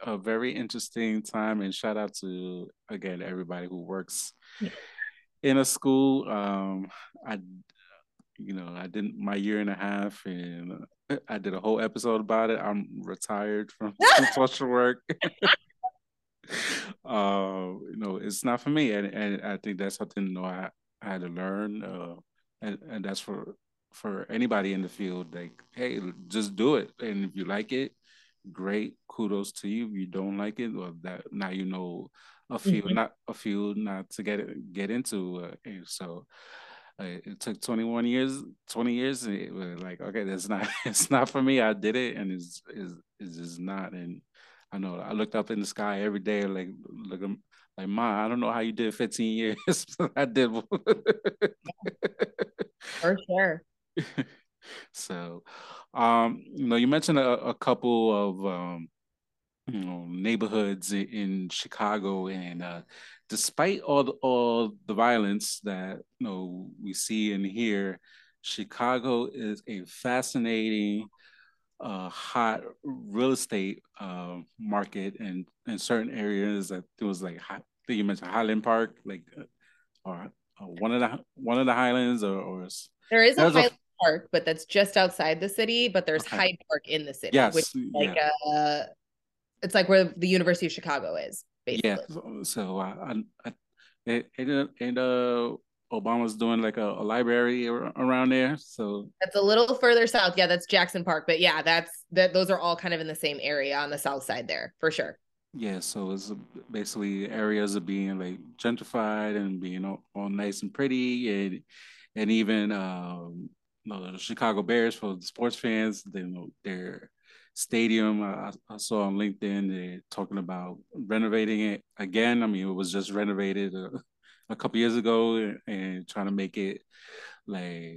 Speaker 1: a very interesting time, and shout out to again everybody who works in a school. Um, I, you know, I didn't my year and a half, and I did a whole episode about it. I'm retired from social work. uh, you know, it's not for me, and, and I think that's something you know I, I had to learn, uh, and and that's for for anybody in the field. Like, hey, just do it, and if you like it, great, kudos to you. If you don't like it, well, that now you know a field, mm-hmm. not a field, not to get it, get into. Uh, so it took 21 years 20 years it was like okay that's not it's not for me i did it and it's is it's just not and I know I looked up in the sky every day, like looking like ma, I don't know how you did 15 years. I did
Speaker 2: for sure.
Speaker 1: so um, you know, you mentioned a, a couple of um, you know neighborhoods in, in Chicago, and uh, despite all the, all the violence that you know we see and hear, Chicago is a fascinating uh, hot real estate uh, market and in certain areas. That it was like I think you mentioned Highland Park, like uh, or uh, one of the one of the Highlands, or, or
Speaker 2: there is a Highland a, Park, but that's just outside the city. But there's okay. Hyde Park in the city,
Speaker 1: yes,
Speaker 2: which like yeah. uh, it's like where the University of Chicago is. Basically.
Speaker 1: Yeah, so I, I, it, it, it uh Obama's doing like a, a, library around there. So
Speaker 2: that's a little further south. Yeah, that's Jackson Park. But yeah, that's that. Those are all kind of in the same area on the south side there for sure.
Speaker 1: Yeah, so it's basically areas of being like gentrified and being all, all nice and pretty, and and even um, you know, the Chicago Bears for the sports fans. They you know their stadium. I, I saw on LinkedIn they're talking about renovating it again. I mean, it was just renovated. Uh, a couple years ago and, and trying to make it like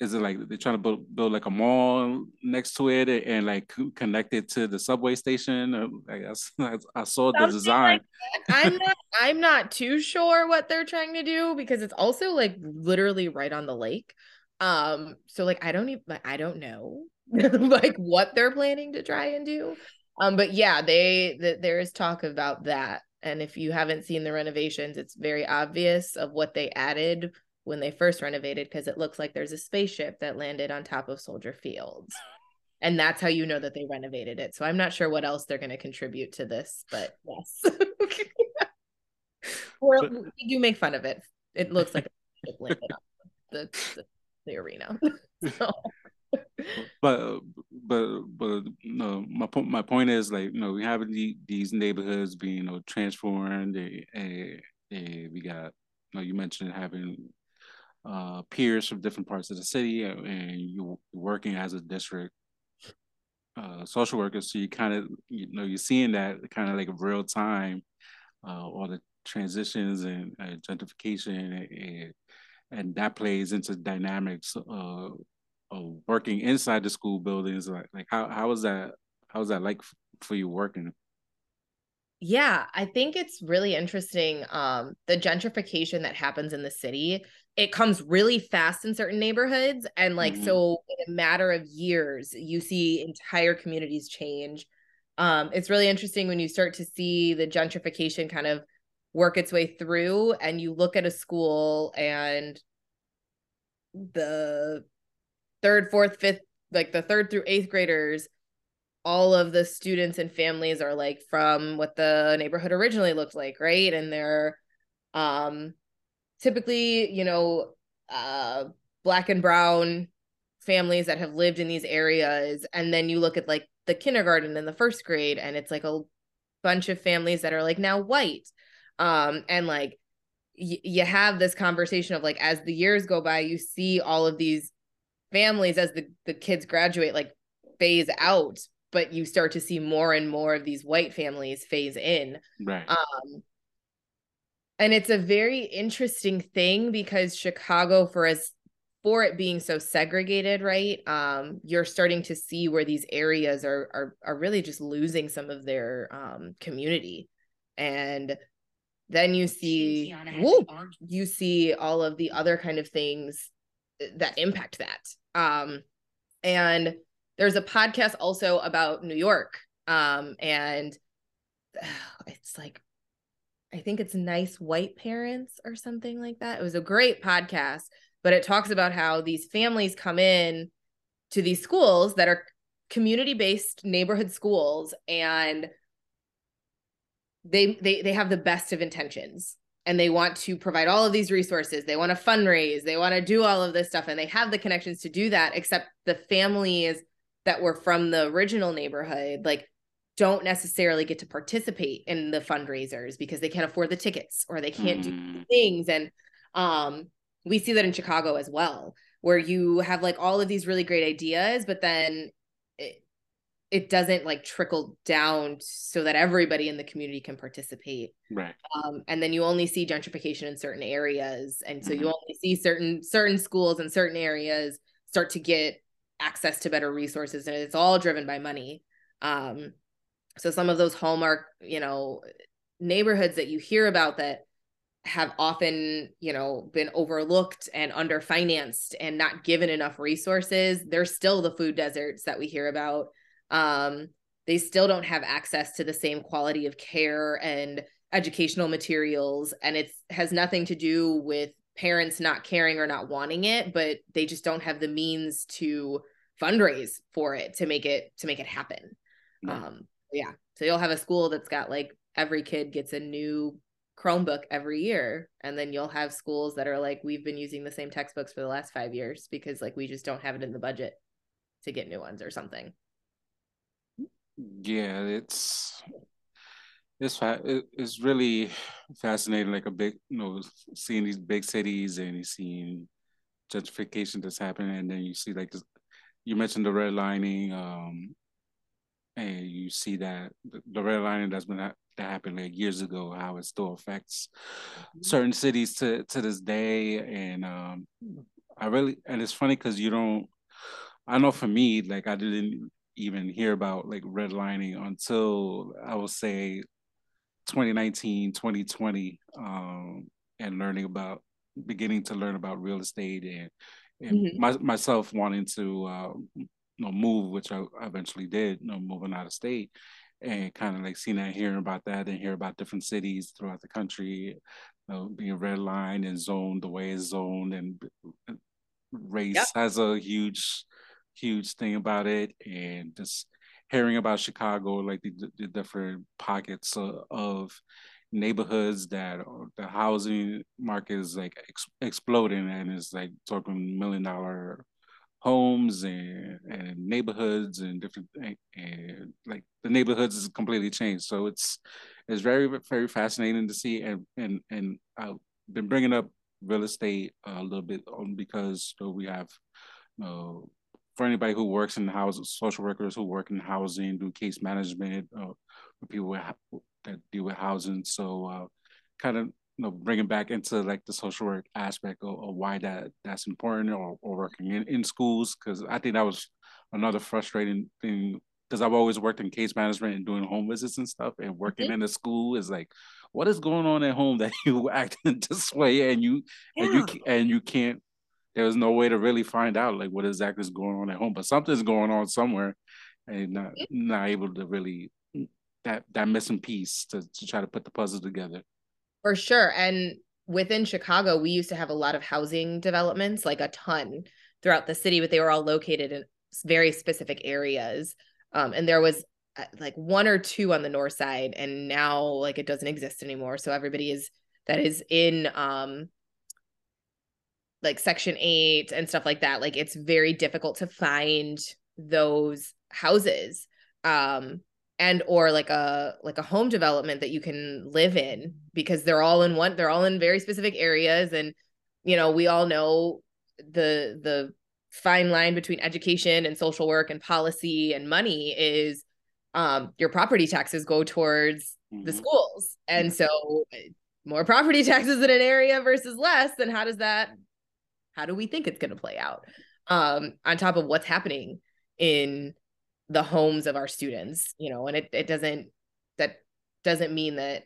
Speaker 1: is it like they're trying to build, build like a mall next to it and, and like connect it to the subway station? I guess I saw the design.
Speaker 2: Like I'm not. I'm not too sure what they're trying to do because it's also like literally right on the lake. Um. So like I don't even. I don't know like what they're planning to try and do. Um. But yeah, they that there is talk about that and if you haven't seen the renovations, it's very obvious of what they added when they first renovated because it looks like there's a spaceship that landed on top of Soldier Fields. And that's how you know that they renovated it. So I'm not sure what else they're going to contribute to this, but yes. well, we do make fun of it. It looks like a ship landed on the, the, the arena. so
Speaker 1: but but but no, my point my point is like you know we have the, these neighborhoods being you know transformed and, and, and we got you know you mentioned having uh, peers from different parts of the city and you working as a district uh, social worker. So you kind of you know you're seeing that kind of like real time uh, all the transitions and uh, gentrification and, and that plays into dynamics uh, of working inside the school buildings like like how how was that how was that like for you working?
Speaker 2: Yeah i think it's really interesting um the gentrification that happens in the city. It comes really fast in certain neighborhoods and like mm-hmm. so in a matter of years you see entire communities change. Um it's really interesting when you start to see the gentrification kind of work its way through and you look at a school and the third, fourth, fifth, like the third through eighth graders, all of the students and families are like from what the neighborhood originally looked like, right? And they're um typically, you know, uh black and brown families that have lived in these areas. And then you look at like the kindergarten and the first grade, and it's like a bunch of families that are like now white. Um, and like y- you have this conversation of like as the years go by, you see all of these families as the, the kids graduate like phase out but you start to see more and more of these white families phase in.
Speaker 1: Right.
Speaker 2: Um and it's a very interesting thing because chicago for as for it being so segregated right um you're starting to see where these areas are are are really just losing some of their um community. And then you see whoop, you see all of the other kind of things that impact that um, and there's a podcast also about New York. Um, and it's like I think it's nice white parents or something like that. It was a great podcast, but it talks about how these families come in to these schools that are community based neighborhood schools and they they they have the best of intentions and they want to provide all of these resources. They want to fundraise. They want to do all of this stuff and they have the connections to do that except the families that were from the original neighborhood like don't necessarily get to participate in the fundraisers because they can't afford the tickets or they can't mm. do things. And um we see that in Chicago as well where you have like all of these really great ideas but then it doesn't like trickle down so that everybody in the community can participate.
Speaker 1: Right.
Speaker 2: Um, and then you only see gentrification in certain areas. And so mm-hmm. you only see certain certain schools in certain areas start to get access to better resources and it's all driven by money. Um, so some of those hallmark you know neighborhoods that you hear about that have often you know been overlooked and underfinanced and not given enough resources they're still the food deserts that we hear about um, they still don't have access to the same quality of care and educational materials and it has nothing to do with parents not caring or not wanting it but they just don't have the means to fundraise for it to make it to make it happen um yeah so you'll have a school that's got like every kid gets a new Chromebook every year. And then you'll have schools that are like, we've been using the same textbooks for the last five years because like we just don't have it in the budget to get new ones or something.
Speaker 1: Yeah, it's it's it's really fascinating. Like a big, you know, seeing these big cities and you seeing gentrification that's happening, and then you see like you mentioned the redlining, um, and you see that the redlining that's been that happened like years ago, how it still affects mm-hmm. certain cities to to this day. And um, I really and it's funny because you don't. I know for me, like I didn't even hear about like redlining until I would say 2019, 2020, um, and learning about beginning to learn about real estate and and mm-hmm. my, myself wanting to uh, you know, move, which I eventually did, you know, moving out of state, and kind of like seeing that, hearing about that, and hear about different cities throughout the country, you know, being redlined and zoned the way it's zoned, and race yep. has a huge, huge thing about it, and just hearing about Chicago, like the, the different pockets of, of neighborhoods that the housing market is like ex- exploding and it's like talking million dollar homes and, and neighborhoods and different and, and like the neighborhoods is completely changed. So it's it's very very fascinating to see and and and I've been bringing up real estate a little bit on because so we have uh, for anybody who works in the housing, social workers who work in housing, do case management, uh, for people with, that deal with housing. So uh, kind of you know bringing back into like the social work aspect of, of why that that's important or, or working in, in schools because i think that was another frustrating thing because i've always worked in case management and doing home visits and stuff and working mm-hmm. in a school is like what is going on at home that you acting this way and you yeah. and you and you can't there's no way to really find out like what exactly is going on at home but something's going on somewhere and not, not able to really that that missing piece to, to try to put the puzzle together
Speaker 2: for sure. And within Chicago, we used to have a lot of housing developments, like a ton throughout the city, but they were all located in very specific areas. Um, and there was uh, like one or two on the north side, and now like it doesn't exist anymore. So everybody is that is in um like section 8 and stuff like that like it's very difficult to find those houses um and or like a like a home development that you can live in because they're all in one they're all in very specific areas. And you know we all know the the fine line between education and social work and policy and money is um your property taxes go towards mm-hmm. the schools. And so more property taxes in an area versus less then how does that how do we think it's going to play out um on top of what's happening in the homes of our students you know and it, it doesn't that doesn't mean that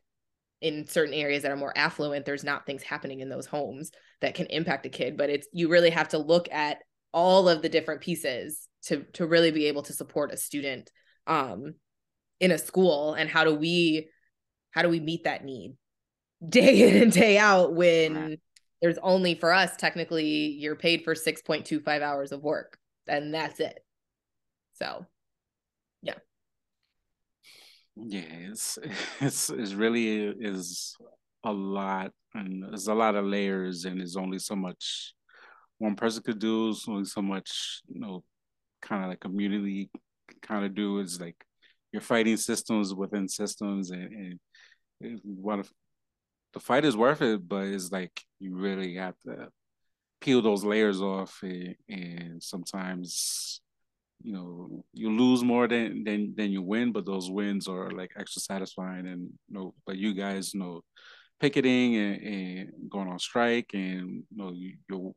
Speaker 2: in certain areas that are more affluent there's not things happening in those homes that can impact a kid but it's you really have to look at all of the different pieces to to really be able to support a student um in a school and how do we how do we meet that need day in and day out when. There's only for us technically you're paid for 6.25 hours of work and that's it. So yeah.
Speaker 1: Yeah it's it's, it's really is a lot and there's a lot of layers and there's only so much one person could do only so much you know kind of like community kind of do is like you're fighting systems within systems and, and if the fight is worth it but it's like you really have to peel those layers off and, and sometimes you know you lose more than than than you win but those wins are like extra satisfying and you know but you guys you know picketing and, and going on strike and you know you, you're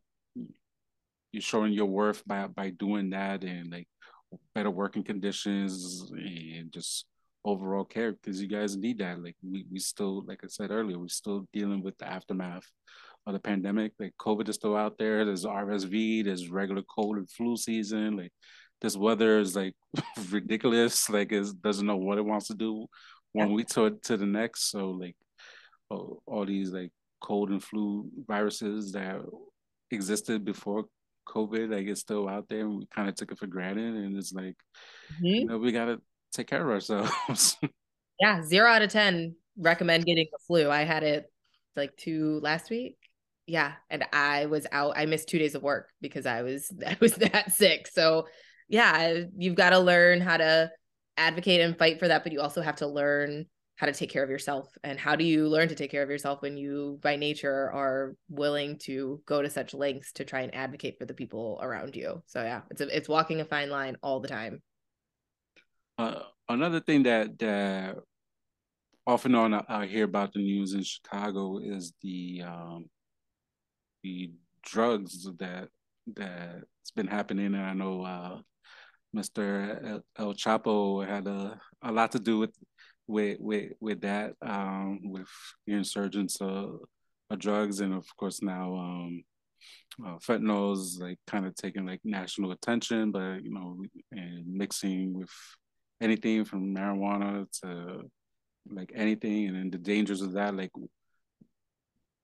Speaker 1: you're showing your worth by by doing that and like better working conditions and just overall care because you guys need that. Like we, we still, like I said earlier, we're still dealing with the aftermath of the pandemic. Like COVID is still out there. There's RSV, there's regular cold and flu season. Like this weather is like ridiculous. Like it doesn't know what it wants to do one week to to the next. So like all, all these like cold and flu viruses that existed before COVID, like it's still out there, and we kind of took it for granted. And it's like, mm-hmm. you know, we gotta take care of ourselves.
Speaker 2: yeah, zero out of ten recommend getting the flu. I had it like two last week. Yeah, and I was out. I missed two days of work because I was I was that sick. So yeah, you've got to learn how to advocate and fight for that, but you also have to learn how to take care of yourself and how do you learn to take care of yourself when you by nature are willing to go to such lengths to try and advocate for the people around you so yeah it's a, it's walking a fine line all the time
Speaker 1: uh, another thing that that off and on I hear about the news in Chicago is the um, the drugs that that's been happening, and I know uh, Mr. El Chapo had a, a lot to do with with with with that um, with the insurgence of, of, drugs and of course now um, uh, fentanyl is like kind of taking like national attention, but you know and mixing with anything from marijuana to like anything and then the dangers of that like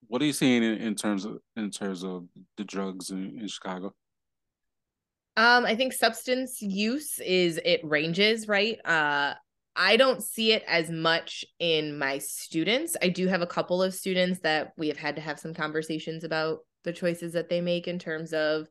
Speaker 1: what are you seeing in, in terms of in terms of the drugs in, in chicago
Speaker 2: um i think substance use is it ranges right uh I don't see it as much in my students. I do have a couple of students that we have had to have some conversations about the choices that they make in terms of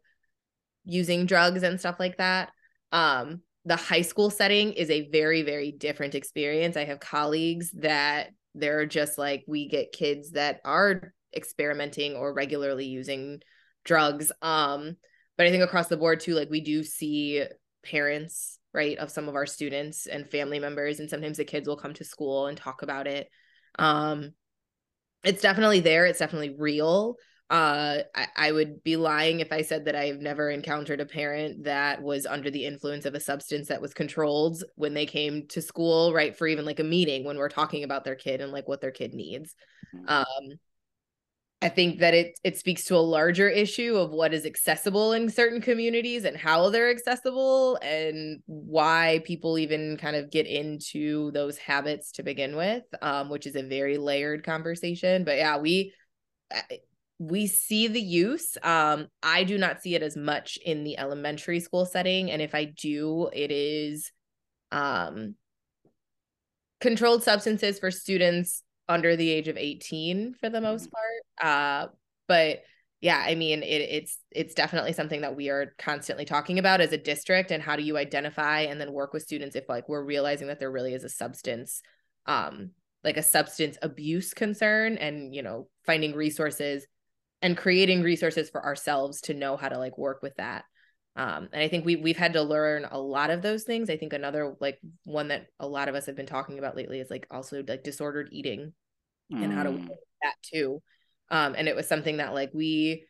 Speaker 2: using drugs and stuff like that. Um, the high school setting is a very, very different experience. I have colleagues that they're just like, we get kids that are experimenting or regularly using drugs. Um, but I think across the board too, like we do see parents right of some of our students and family members and sometimes the kids will come to school and talk about it um it's definitely there it's definitely real uh I, I would be lying if i said that i've never encountered a parent that was under the influence of a substance that was controlled when they came to school right for even like a meeting when we're talking about their kid and like what their kid needs mm-hmm. um I think that it it speaks to a larger issue of what is accessible in certain communities and how they're accessible and why people even kind of get into those habits to begin with, um, which is a very layered conversation. But yeah, we we see the use. Um, I do not see it as much in the elementary school setting, and if I do, it is um, controlled substances for students under the age of 18 for the most mm-hmm. part. Uh, but yeah, I mean, it, it's it's definitely something that we are constantly talking about as a district, and how do you identify and then work with students if like we're realizing that there really is a substance, um, like a substance abuse concern, and you know, finding resources and creating resources for ourselves to know how to like work with that. Um, and I think we we've had to learn a lot of those things. I think another like one that a lot of us have been talking about lately is like also like disordered eating mm. and how to mm. that too. Um, and it was something that like we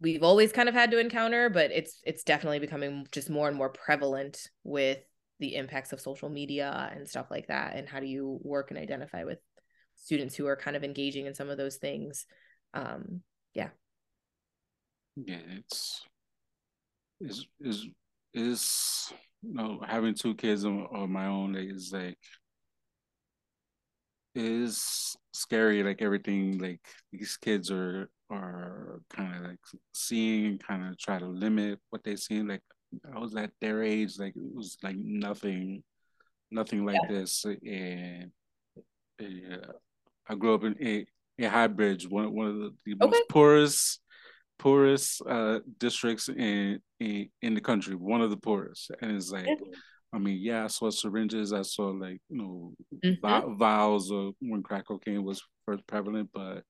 Speaker 2: we've always kind of had to encounter, but it's it's definitely becoming just more and more prevalent with the impacts of social media and stuff like that. And how do you work and identify with students who are kind of engaging in some of those things? Um, yeah.
Speaker 1: Yeah, it's is is is you know having two kids of, of my own is like is scary like everything like these kids are are kind of like seeing and kind of try to limit what they see like i was at their age like it was like nothing nothing like yeah. this and yeah, i grew up in a Highbridge one, one of the, the okay. most poorest poorest uh districts in, in in the country one of the poorest and it's like I mean, yeah, I saw syringes. I saw like you know mm-hmm. vials of when crack cocaine was first prevalent, but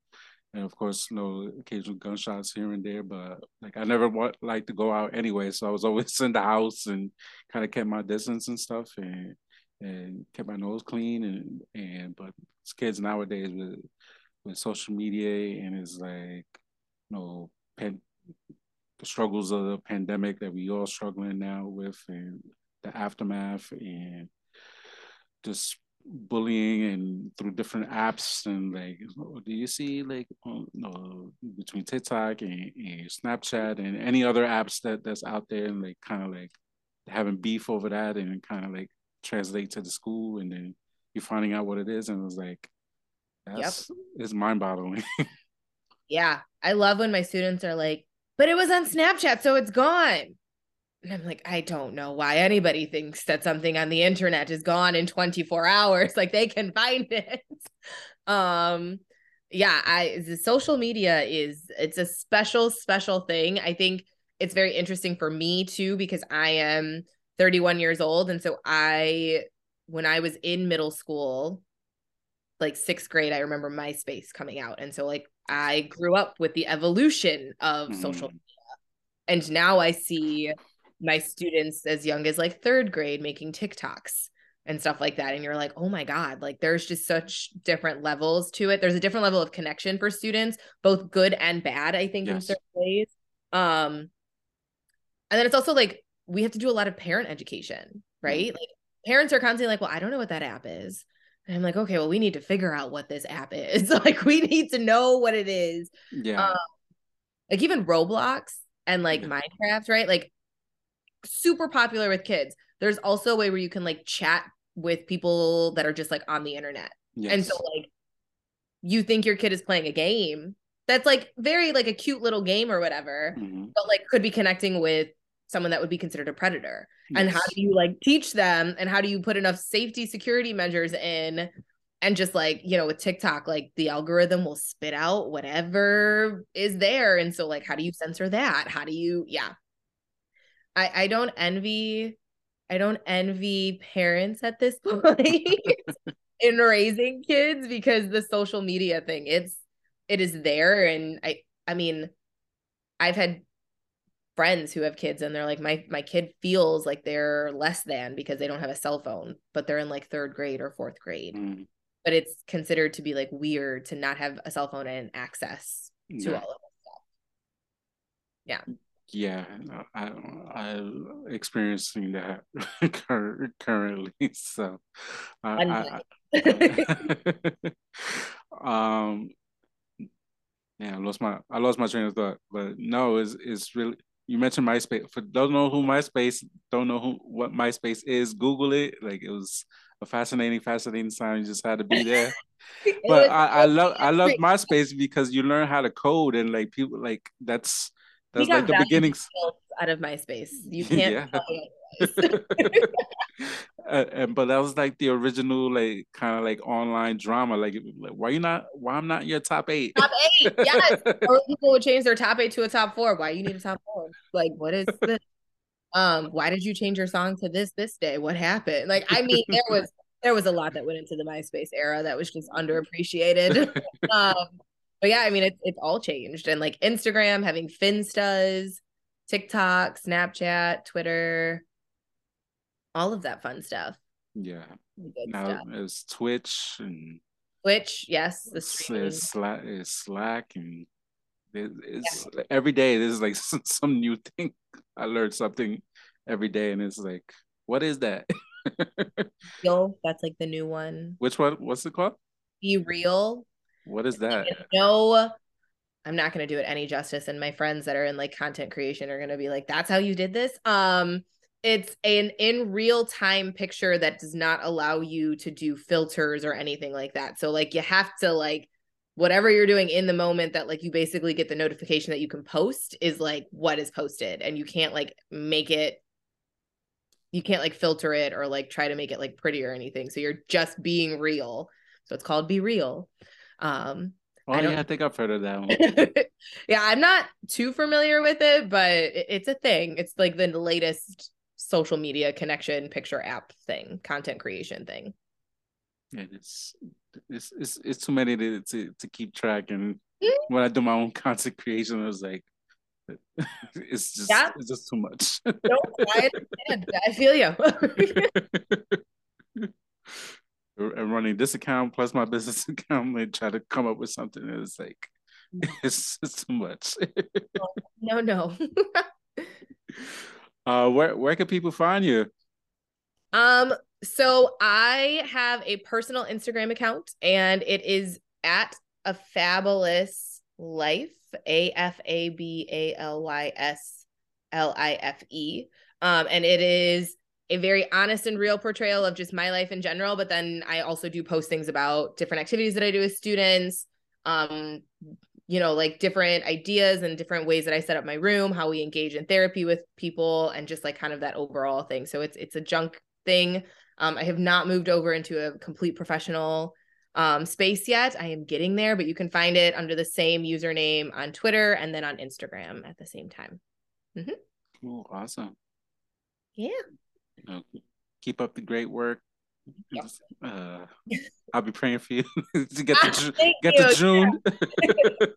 Speaker 1: and of course, you know, occasional gunshots here and there. But like, I never want like to go out anyway, so I was always in the house and kind of kept my distance and stuff, and and kept my nose clean and and but kids nowadays with with social media and it's like you know pen, the struggles of the pandemic that we all struggling now with and the aftermath and just bullying and through different apps and like do you see like um, uh, between TikTok and, and, Snapchat and any other apps that that's out there and like kind of like having beef over that and kind of like translate to the school and then you're finding out what it is and it was like that's yep. it's mind boggling.
Speaker 2: yeah. I love when my students are like, but it was on Snapchat, so it's gone. And I'm like, I don't know why anybody thinks that something on the internet is gone in 24 hours. Like they can find it. um, yeah, I the social media is it's a special, special thing. I think it's very interesting for me too, because I am 31 years old. And so I when I was in middle school, like sixth grade, I remember MySpace coming out. And so like I grew up with the evolution of mm-hmm. social media. And now I see my students as young as like third grade making TikToks and stuff like that. And you're like, oh my God, like there's just such different levels to it. There's a different level of connection for students, both good and bad, I think, yes. in certain ways. Um, and then it's also like we have to do a lot of parent education, right? Mm-hmm. Like parents are constantly like, well, I don't know what that app is. And I'm like, okay, well, we need to figure out what this app is. like, we need to know what it is.
Speaker 1: Yeah. Um,
Speaker 2: like even Roblox and like yeah. Minecraft, right? Like super popular with kids. There's also a way where you can like chat with people that are just like on the internet. Yes. And so like you think your kid is playing a game that's like very like a cute little game or whatever, mm-hmm. but like could be connecting with someone that would be considered a predator. Yes. And how do you like teach them and how do you put enough safety security measures in and just like, you know, with TikTok like the algorithm will spit out whatever is there and so like how do you censor that? How do you yeah. I I don't envy I don't envy parents at this point in raising kids because the social media thing it's it is there and I I mean I've had friends who have kids and they're like my my kid feels like they're less than because they don't have a cell phone but they're in like 3rd grade or 4th grade. Mm. But it's considered to be like weird to not have a cell phone and access to all of that stuff. Yeah
Speaker 1: yeah, I I'm experiencing that currently. So, I, I, um, yeah, I lost my I lost my train of thought, but no, it's it's really you mentioned MySpace. For don't know who MySpace, don't know who what MySpace is. Google it. Like it was a fascinating, fascinating time. You just had to be there. but I, I love I love MySpace because you learn how to code and like people like that's that's like the beginnings
Speaker 2: out of MySpace. You can't.
Speaker 1: uh, and but that was like the original, like kind of like online drama. Like, like, why you not? Why I'm not your top eight?
Speaker 2: Top eight, yes. or people would change their top eight to a top four. Why you need a top four? Like, what is this? Um, why did you change your song to this this day? What happened? Like, I mean, there was there was a lot that went into the MySpace era that was just underappreciated. um, but yeah, I mean, it's it's all changed, and like Instagram having Finstas, TikTok, Snapchat, Twitter, all of that fun stuff.
Speaker 1: Yeah. now it's Twitch and
Speaker 2: Twitch, yes,
Speaker 1: the It's Slack, it's Slack, and it's yeah. every day. There's like some, some new thing. I learned something every day, and it's like, what is that?
Speaker 2: Yo, that's like the new one.
Speaker 1: Which one? What's it called?
Speaker 2: BeReal.
Speaker 1: What is that?
Speaker 2: No, I'm not going to do it any justice. And my friends that are in like content creation are going to be like, that's how you did this. Um, it's an in real time picture that does not allow you to do filters or anything like that. So like you have to like whatever you're doing in the moment that like you basically get the notification that you can post is like what is posted and you can't like make it you can't like filter it or like try to make it like pretty or anything. So you're just being real. So it's called BeReal. Um
Speaker 1: Oh I yeah, I think I've heard of that
Speaker 2: one. yeah, I'm not too familiar with it, but it's a thing. It's like the latest social media connection picture app thing, content creation thing.
Speaker 1: Yeah, it's it's it's, it's too many to, to to keep track. And mm-hmm. when I do my own content creation, I was like, it's just yeah. it's just too much. no,
Speaker 2: I understand. I feel you.
Speaker 1: and running this account plus my business account and try to come up with something. It's like it's, it's too much.
Speaker 2: no, no.
Speaker 1: Uh, where where can people find you?
Speaker 2: Um, so I have a personal Instagram account, and it is at a fabulous life. A F A B A L Y S L I F E. Um, and it is a very honest and real portrayal of just my life in general. But then I also do postings about different activities that I do with students, um, you know, like different ideas and different ways that I set up my room, how we engage in therapy with people, and just like kind of that overall thing. So it's it's a junk thing. Um, I have not moved over into a complete professional um, space yet. I am getting there, but you can find it under the same username on Twitter and then on Instagram at the same time.
Speaker 1: Mm-hmm. Cool, awesome.
Speaker 2: Yeah
Speaker 1: know, keep up the great work. Yep. Uh, I'll be praying for you to get to get you. to June.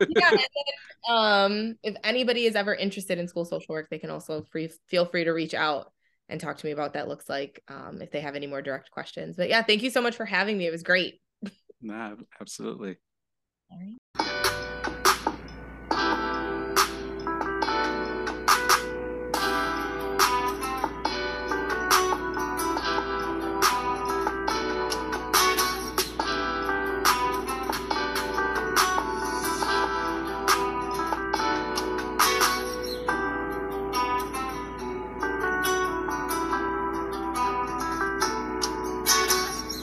Speaker 2: yeah. Then, um, if anybody is ever interested in school social work, they can also free feel free to reach out and talk to me about that looks like um, if they have any more direct questions. But yeah, thank you so much for having me. It was great.
Speaker 1: Nah, absolutely. All right.